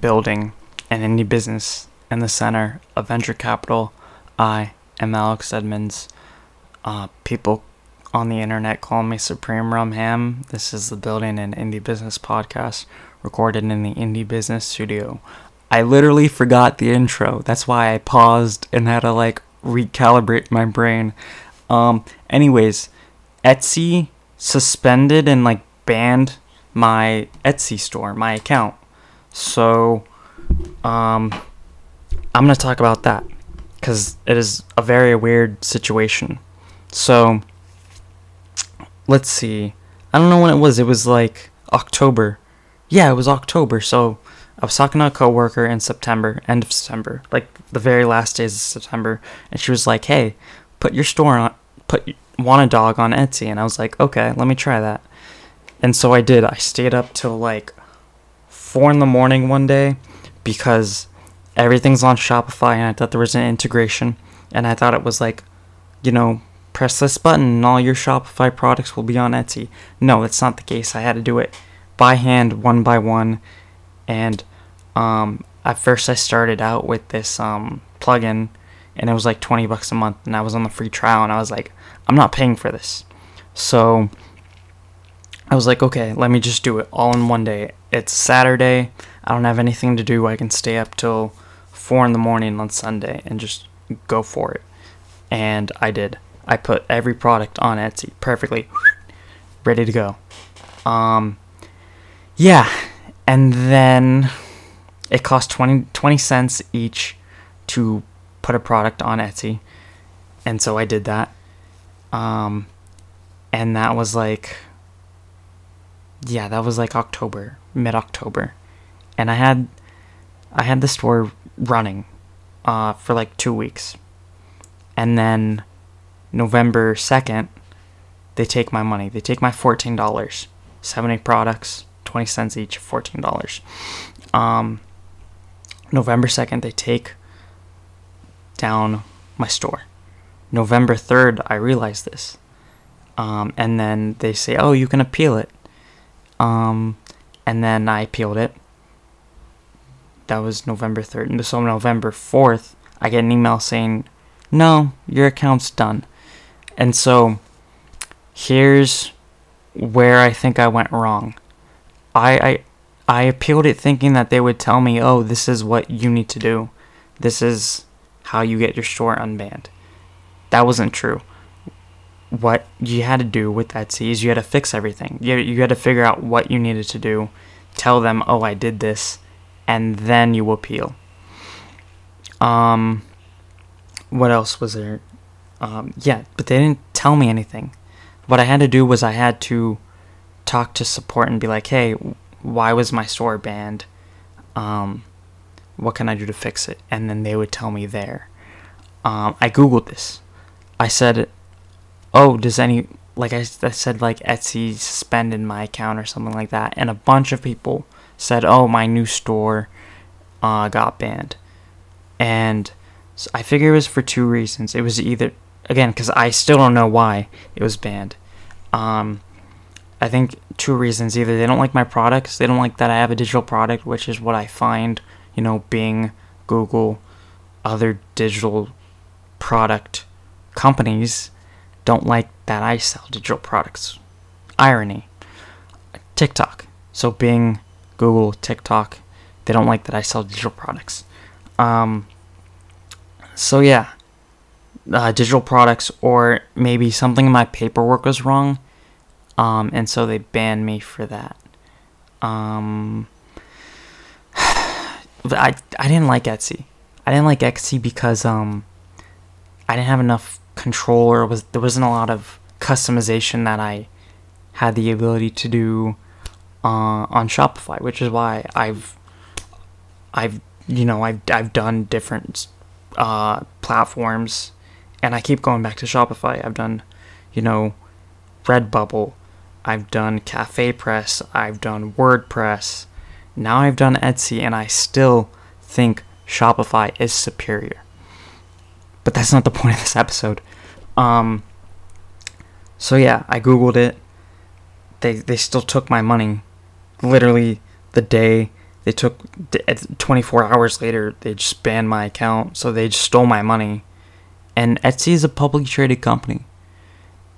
building an indie business in the center of venture capital. I am Alex Edmonds. Uh, people on the internet call me Supreme Rum Ham. This is the Building an Indie Business podcast recorded in the Indie Business Studio. I literally forgot the intro. That's why I paused and had to like recalibrate my brain. Um, anyways, Etsy suspended and like banned my Etsy store, my account. So, um, I'm gonna talk about that because it is a very weird situation. So, let's see. I don't know when it was. It was like October. Yeah, it was October. So I was talking to a coworker in September, end of September, like the very last days of September, and she was like, "Hey, put your store on, put want a dog on Etsy," and I was like, "Okay, let me try that." And so I did. I stayed up till like four in the morning one day because everything's on Shopify, and I thought there was an integration, and I thought it was like, you know, press this button and all your Shopify products will be on Etsy. No, that's not the case. I had to do it by hand, one by one, and um, at first I started out with this um, plugin, and it was like 20 bucks a month, and I was on the free trial, and I was like, I'm not paying for this. So I was like, okay, let me just do it all in one day. It's Saturday. I don't have anything to do. I can stay up till four in the morning on Sunday and just go for it. And I did. I put every product on Etsy perfectly, ready to go. Um, yeah, and then it cost 20, 20 cents each to put a product on Etsy, and so I did that. Um, and that was like, yeah, that was like October, mid October, and I had, I had the store running, uh, for like two weeks, and then November 2nd, they take my money. They take my $14. 70 products, 20 cents each, $14. Um, November 2nd, they take down my store. November 3rd, I realized this. Um, and then they say, oh, you can appeal it. Um, and then I appealed it. That was November 3rd. And so November 4th, I get an email saying, no, your account's done. And so here's where I think I went wrong. I, I I appealed it thinking that they would tell me, "Oh, this is what you need to do. This is how you get your store unbanned." That wasn't true. What you had to do with Etsy is you had to fix everything. You you had to figure out what you needed to do, tell them, "Oh, I did this," and then you appeal. Um what else was there? Um, yeah, but they didn't tell me anything. What I had to do was I had to talk to support and be like, hey, why was my store banned? Um, what can I do to fix it? And then they would tell me there. Um, I googled this. I said, oh, does any like I, I said like Etsy suspended my account or something like that, and a bunch of people said, oh, my new store uh, got banned, and so I figure it was for two reasons. It was either again because I still don't know why it was banned. Um, I think two reasons: either they don't like my products, they don't like that I have a digital product, which is what I find, you know, Bing, Google, other digital product companies don't like that I sell digital products. Irony. TikTok. So Bing, Google, TikTok, they don't like that I sell digital products. Um, so yeah, uh, digital products, or maybe something in my paperwork was wrong, um, and so they banned me for that. Um, I I didn't like Etsy. I didn't like Etsy because um, I didn't have enough control, or was there wasn't a lot of customization that I had the ability to do uh, on Shopify, which is why I've I've you know I've I've done different uh, platforms and I keep going back to Shopify. I've done, you know, Redbubble. I've done Cafe Press. I've done WordPress. Now I've done Etsy, and I still think Shopify is superior. But that's not the point of this episode. Um, so yeah, I googled it. They they still took my money, literally the day they took 24 hours later they just banned my account so they just stole my money. And etsy is a publicly traded company.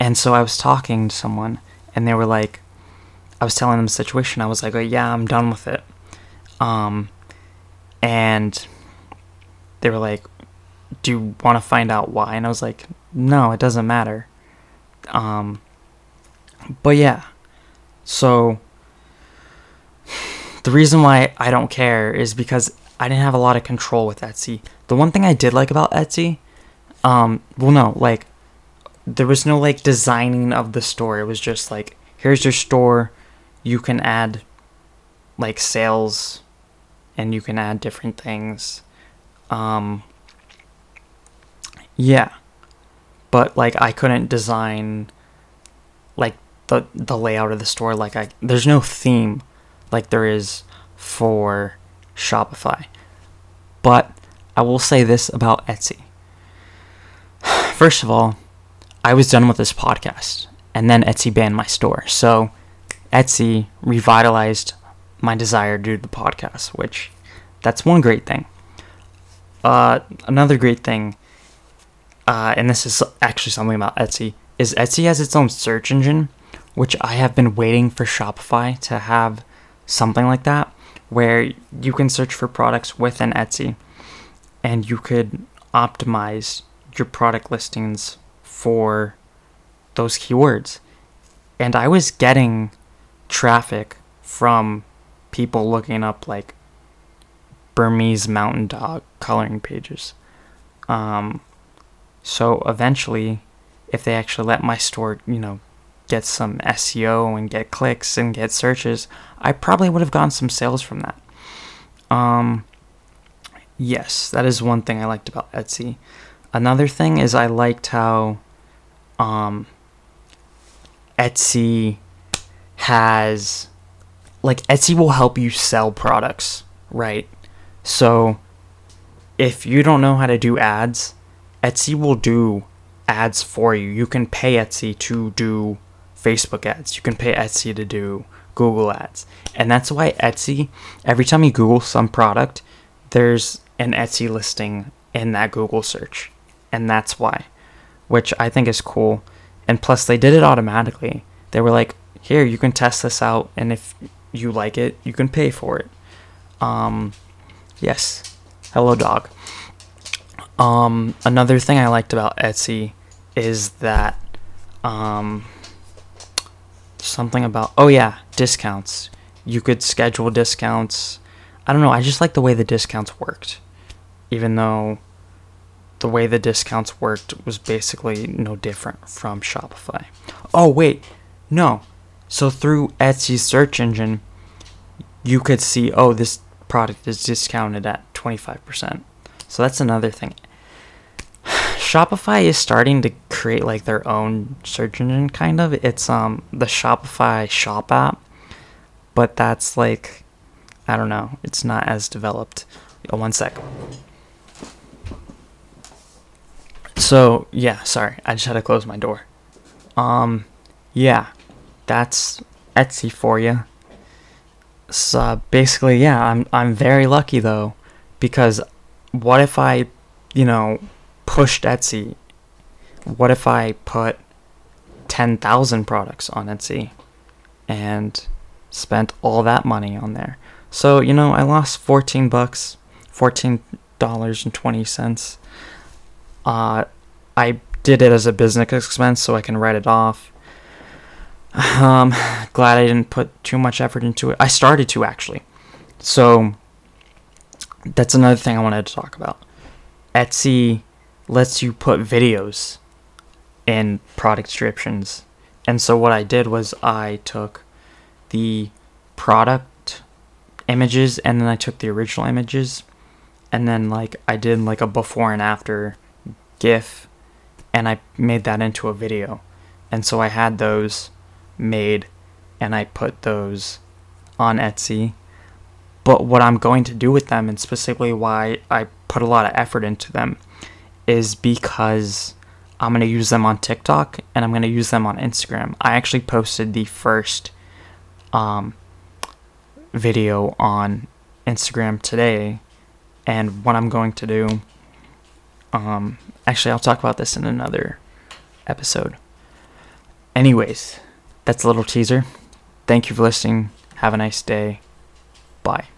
And so i was talking to someone and they were like i was telling them the situation. I was like oh, yeah i'm done with it. Um and they were like do you want to find out why and i was like no it doesn't matter um but yeah so the reason why I don't care is because I didn't have a lot of control with Etsy. The one thing I did like about Etsy, um, well, no, like, there was no like designing of the store. It was just like, here's your store. You can add like sales and you can add different things. Um, yeah. But like, I couldn't design like the, the layout of the store. Like, I, there's no theme like there is for Shopify. But I will say this about Etsy. First of all, I was done with this podcast, and then Etsy banned my store. So Etsy revitalized my desire to do the podcast, which that's one great thing. Uh, another great thing, uh, and this is actually something about Etsy, is Etsy has its own search engine, which I have been waiting for Shopify to have something like that, where you can search for products within Etsy and you could optimize your product listings for those keywords. And I was getting traffic from people looking up like Burmese mountain dog coloring pages. Um, so eventually, if they actually let my store, you know, get some SEO and get clicks and get searches, I probably would have gotten some sales from that. Um, yes, that is one thing I liked about Etsy. Another thing is I liked how um, Etsy has like Etsy will help you sell products, right? So if you don't know how to do ads, Etsy will do ads for you. You can pay Etsy to do Facebook ads. You can pay Etsy to do Google ads. And that's why Etsy, every time you Google some product, there's an Etsy listing in that Google search. And that's why, which I think is cool. And plus, they did it automatically. They were like, here, you can test this out. And if you like it, you can pay for it. Um, yes. Hello, dog. Um, another thing I liked about Etsy is that, um, something about oh yeah discounts. You could schedule discounts. I don't know i just like the way the discounts worked. Even though the way the discounts worked was basically no different from shopify. Oh wait no. So through etsy's search engine you could see oh this product is discounted at 25% so that's another thing Shopify is starting to create like their own search engine kind of. It's um the Shopify shop app, but that's like I don't know. It's not as developed. Oh, one sec. So, yeah, sorry. I just had to close my door. Um yeah. That's Etsy for you. So basically, yeah, I'm I'm very lucky though because what if I, you know, pushed Etsy, what if I put 10,000 products on Etsy and spent all that money on there? So, you know, I lost 14 bucks, $14.20. Uh, I did it as a business expense so I can write it off. Um, glad I didn't put too much effort into it. I started to actually. So that's another thing I wanted to talk about. Etsy lets you put videos in product descriptions. And so what I did was I took the product images and then I took the original images and then like I did like a before and after gif and I made that into a video. And so I had those made and I put those on Etsy. But what I'm going to do with them and specifically why I put a lot of effort into them is because I'm going to use them on TikTok and I'm going to use them on Instagram. I actually posted the first um, video on Instagram today and what I'm going to do. Um, actually, I'll talk about this in another episode. Anyways, that's a little teaser. Thank you for listening. Have a nice day. Bye.